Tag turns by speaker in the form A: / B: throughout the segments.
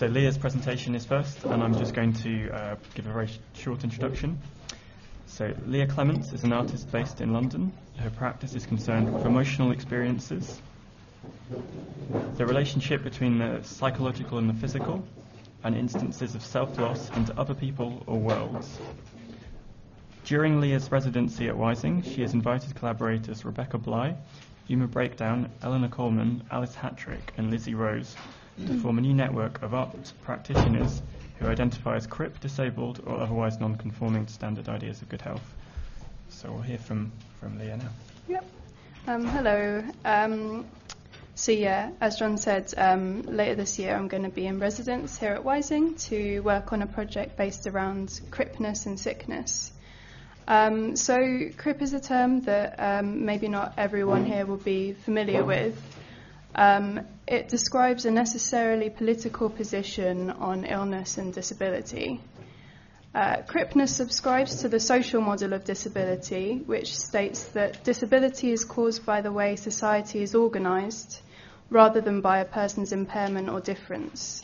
A: So Leah's presentation is first, and I'm just going to uh, give a very sh- short introduction. So Leah Clements is an artist based in London. Her practice is concerned with emotional experiences, the relationship between the psychological and the physical, and instances of self-loss into other people or worlds. During Leah's residency at Wysing, she has invited collaborators Rebecca Bly, Uma Breakdown, Eleanor Coleman, Alice Hattrick, and Lizzie Rose to form a new network of art practitioners who identify as CRIP disabled or otherwise non-conforming to standard ideas of good health. So we'll hear from, from Leah now.
B: Yep. Um, hello. Um, so yeah, as John said, um, later this year I'm going to be in residence here at Wysing to work on a project based around cripness and sickness. Um, so crip is a term that um, maybe not everyone here will be familiar with. Um, it describes a necessarily political position on illness and disability. Uh, Cripness subscribes to the social model of disability, which states that disability is caused by the way society is organised rather than by a person's impairment or difference.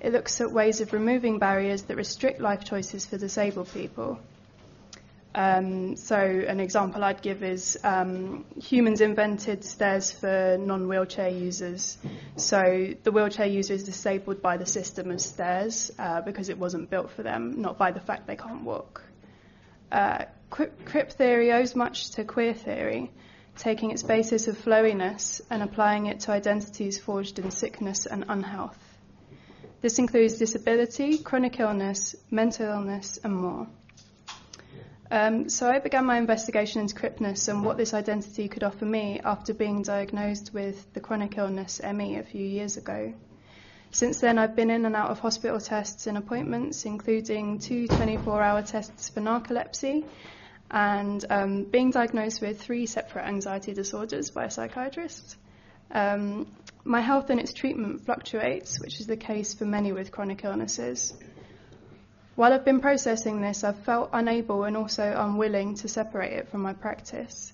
B: It looks at ways of removing barriers that restrict life choices for disabled people. Um, so, an example I'd give is um, humans invented stairs for non wheelchair users. So, the wheelchair user is disabled by the system of stairs uh, because it wasn't built for them, not by the fact they can't walk. Uh, Crip theory owes much to queer theory, taking its basis of flowiness and applying it to identities forged in sickness and unhealth. This includes disability, chronic illness, mental illness, and more. Um, so I began my investigation into cripness and what this identity could offer me after being diagnosed with the chronic illness ME a few years ago. Since then, I've been in and out of hospital tests and appointments, including two 24 hour tests for narcolepsy and um, being diagnosed with three separate anxiety disorders by a psychiatrist. Um, my health and its treatment fluctuates, which is the case for many with chronic illnesses. While I've been processing this, I've felt unable and also unwilling to separate it from my practice.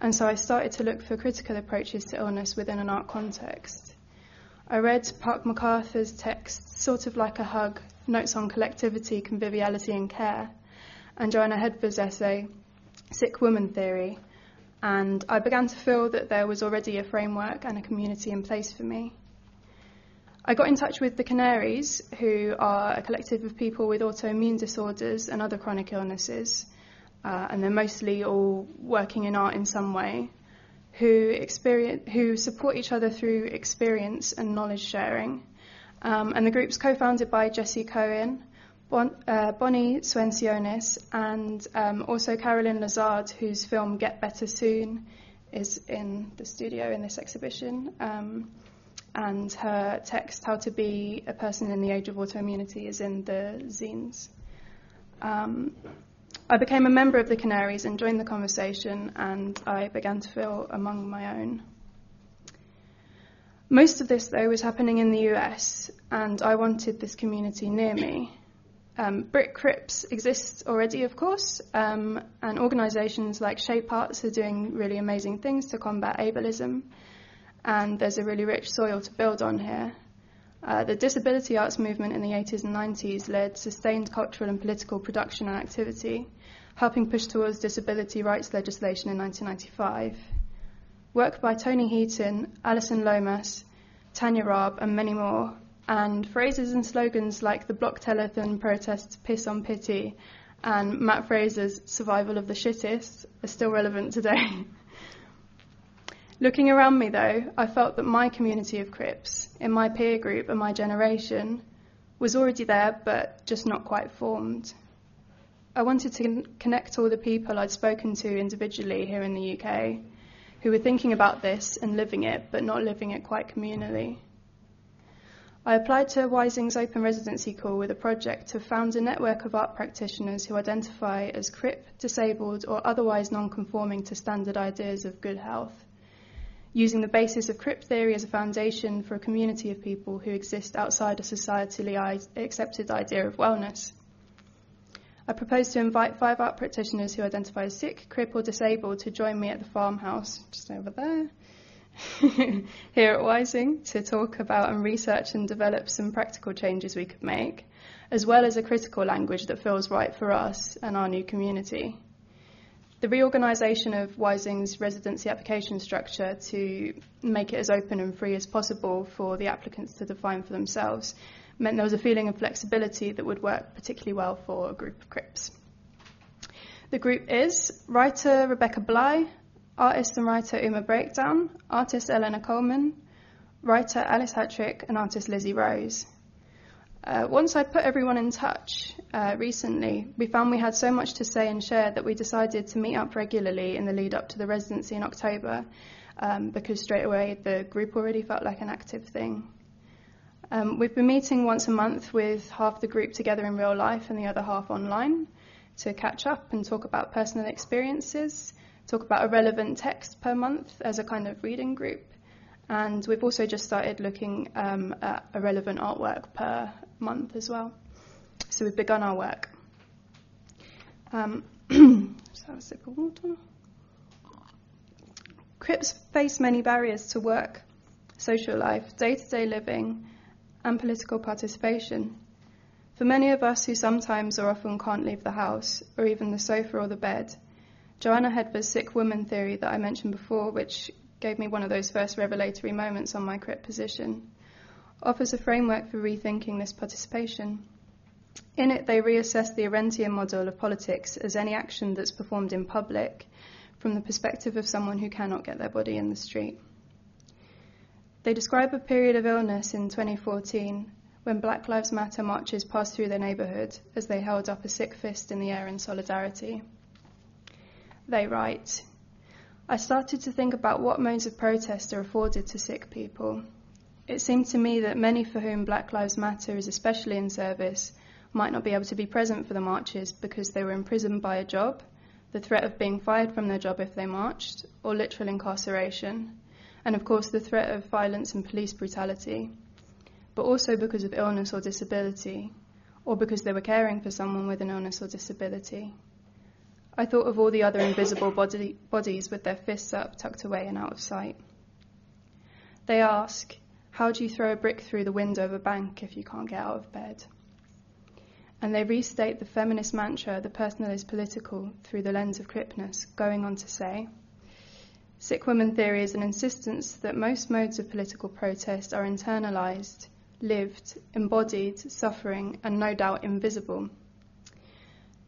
B: And so I started to look for critical approaches to illness within an art context. I read Park McArthur's text, Sort of Like a Hug, Notes on Collectivity, Conviviality and Care, and Johanna Hedva's essay, Sick Woman Theory, and I began to feel that there was already a framework and a community in place for me. I got in touch with the Canaries, who are a collective of people with autoimmune disorders and other chronic illnesses, uh, and they're mostly all working in art in some way, who, experience, who support each other through experience and knowledge sharing. Um, and the group's co founded by Jesse Cohen, bon, uh, Bonnie Swencionis, and um, also Carolyn Lazard, whose film Get Better Soon is in the studio in this exhibition. Um, and her text, How to Be a Person in the Age of Autoimmunity, is in the zines. Um, I became a member of the Canaries and joined the conversation, and I began to feel among my own. Most of this, though, was happening in the US, and I wanted this community near me. Um, Brit Crips exists already, of course, um, and organisations like Shape Arts are doing really amazing things to combat ableism and there's a really rich soil to build on here. Uh, the disability arts movement in the 80s and 90s led sustained cultural and political production and activity, helping push towards disability rights legislation in 1995. Work by Tony Heaton, Alison Lomas, Tanya Raabe, and many more, and phrases and slogans like the Block Telethon protest Piss on Pity and Mat Fraser's Survival of the Shittest are still relevant today. Looking around me, though, I felt that my community of Crips, in my peer group and my generation, was already there, but just not quite formed. I wanted to connect all the people I'd spoken to individually here in the UK who were thinking about this and living it, but not living it quite communally. I applied to Wysing's open residency call with a project to found a network of art practitioners who identify as CRIP, disabled, or otherwise non conforming to standard ideas of good health using the basis of crip theory as a foundation for a community of people who exist outside a societally accepted idea of wellness. I propose to invite five art practitioners who identify as sick, crip, or disabled to join me at the farmhouse just over there here at Wysing to talk about and research and develop some practical changes we could make, as well as a critical language that feels right for us and our new community. The reorganisation of Wysing's residency application structure to make it as open and free as possible for the applicants to define for themselves meant there was a feeling of flexibility that would work particularly well for a group of Crips. The group is writer Rebecca Bly, artist and writer Uma Breakdown, artist Eleanor Coleman, writer Alice Hattrick, and artist Lizzie Rose. Uh, once I put everyone in touch uh, recently, we found we had so much to say and share that we decided to meet up regularly in the lead up to the residency in October um, because straight away the group already felt like an active thing. Um, we've been meeting once a month with half the group together in real life and the other half online to catch up and talk about personal experiences, talk about a relevant text per month as a kind of reading group. And we've also just started looking um, at a relevant artwork per month as well. So we've begun our work. Um, just have a sip of water. Crips face many barriers to work, social life, day to day living, and political participation. For many of us who sometimes or often can't leave the house, or even the sofa or the bed, Johanna Hedva's sick woman theory that I mentioned before, which gave me one of those first revelatory moments on my Crip position, offers a framework for rethinking this participation. In it, they reassess the Arendtian model of politics as any action that's performed in public from the perspective of someone who cannot get their body in the street. They describe a period of illness in 2014 when Black Lives Matter marches passed through their neighbourhood as they held up a sick fist in the air in solidarity. They write, I started to think about what modes of protest are afforded to sick people it seemed to me that many for whom Black Lives Matter is especially in service might not be able to be present for the marches because they were imprisoned by a job, the threat of being fired from their job if they marched, or literal incarceration, and of course the threat of violence and police brutality, but also because of illness or disability, or because they were caring for someone with an illness or disability. I thought of all the other invisible body, bodies with their fists up, tucked away, and out of sight. They ask, how do you throw a brick through the window of a bank if you can't get out of bed? And they restate the feminist mantra, the personal is political, through the lens of cripness, going on to say, Sick woman theory is an insistence that most modes of political protest are internalized, lived, embodied, suffering, and no doubt invisible.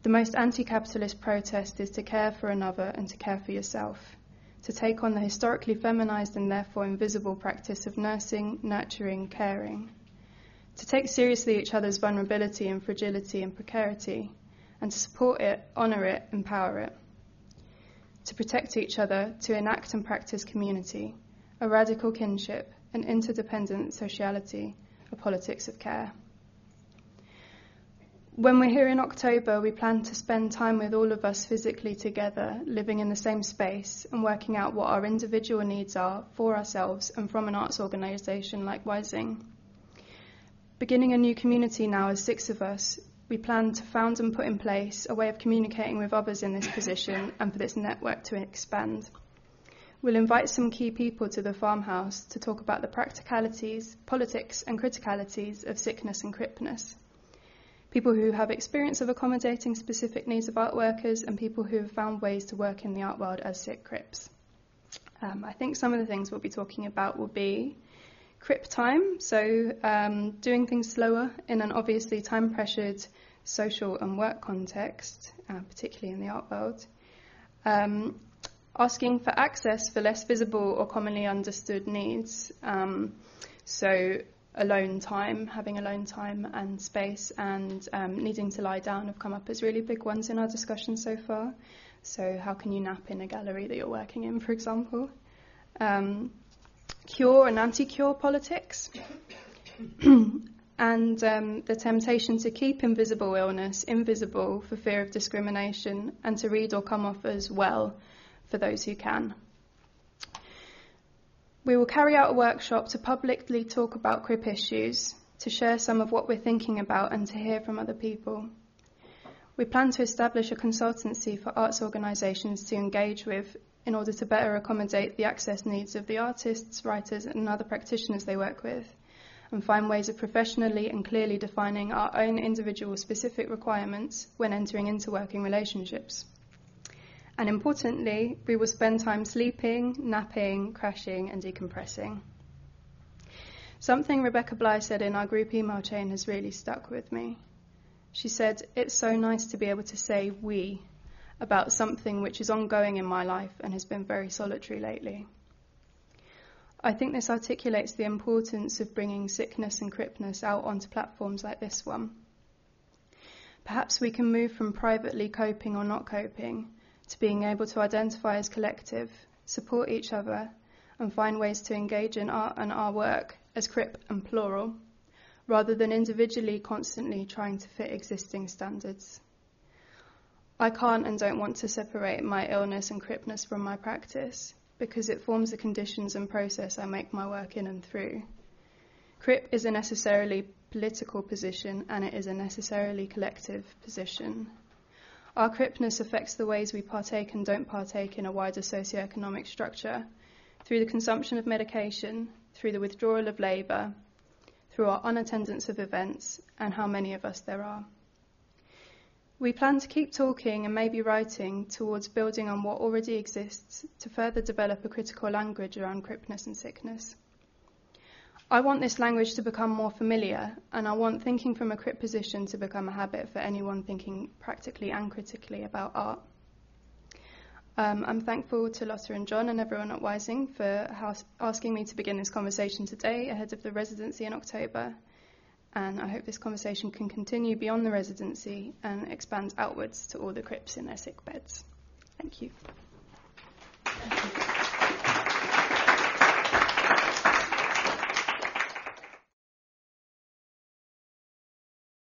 B: The most anti capitalist protest is to care for another and to care for yourself to take on the historically feminized and therefore invisible practice of nursing, nurturing, caring, to take seriously each other's vulnerability and fragility and precarity, and to support it, honour it, empower it, to protect each other, to enact and practice community, a radical kinship, an interdependent sociality, a politics of care. When we're here in October, we plan to spend time with all of us physically together, living in the same space and working out what our individual needs are for ourselves and from an arts organisation like Wysing. Beginning a new community now as six of us, we plan to found and put in place a way of communicating with others in this position and for this network to expand. We'll invite some key people to the farmhouse to talk about the practicalities, politics, and criticalities of sickness and cripness people who have experience of accommodating specific needs of art workers, and people who have found ways to work in the art world as sick crips. Um, I think some of the things we'll be talking about will be crip time, so um, doing things slower in an obviously time pressured social and work context, uh, particularly in the art world. Um, asking for access for less visible or commonly understood needs. Um, so, alone time, having alone time and space, and um, needing to lie down have come up as really big ones in our discussion so far. So, how can you nap in a gallery that you're working in, for example? Um, cure and anti cure politics. and um, the temptation to keep invisible illness invisible for fear of discrimination and to read or come off as well for those who can. We will carry out a workshop to publicly talk about CRIP issues, to share some of what we're thinking about, and to hear from other people. We plan to establish a consultancy for arts organisations to engage with in order to better accommodate the access needs of the artists, writers, and other practitioners they work with, and find ways of professionally and clearly defining our own individual specific requirements when entering into working relationships. And importantly, we will spend time sleeping, napping, crashing, and decompressing. Something Rebecca Bly said in our group email chain has really stuck with me. She said, It's so nice to be able to say we about something which is ongoing in my life and has been very solitary lately. I think this articulates the importance of bringing sickness and cripness out onto platforms like this one. Perhaps we can move from privately coping or not coping to being able to identify as collective, support each other, and find ways to engage in art and our work as crip and plural, rather than individually constantly trying to fit existing standards. I can't and don't want to separate my illness and cripness from my practice because it forms the conditions and process I make my work in and through. Crip is a necessarily political position and it is a necessarily collective position. Our cripness affects the ways we partake and don't partake in a wider socioeconomic structure through the consumption of medication, through the withdrawal of labour, through our unattendance of events, and how many of us there are. We plan to keep talking and maybe writing towards building on what already exists to further develop a critical language around cripness and sickness. I want this language to become more familiar, and I want thinking from a crip position to become a habit for anyone thinking practically and critically about art. Um, I'm thankful to Lotta and John and everyone at Wysing for house- asking me to begin this conversation today ahead of the residency in October and I hope this conversation can continue beyond the residency and expand outwards to all the crips in their sick beds. Thank you. Thank you.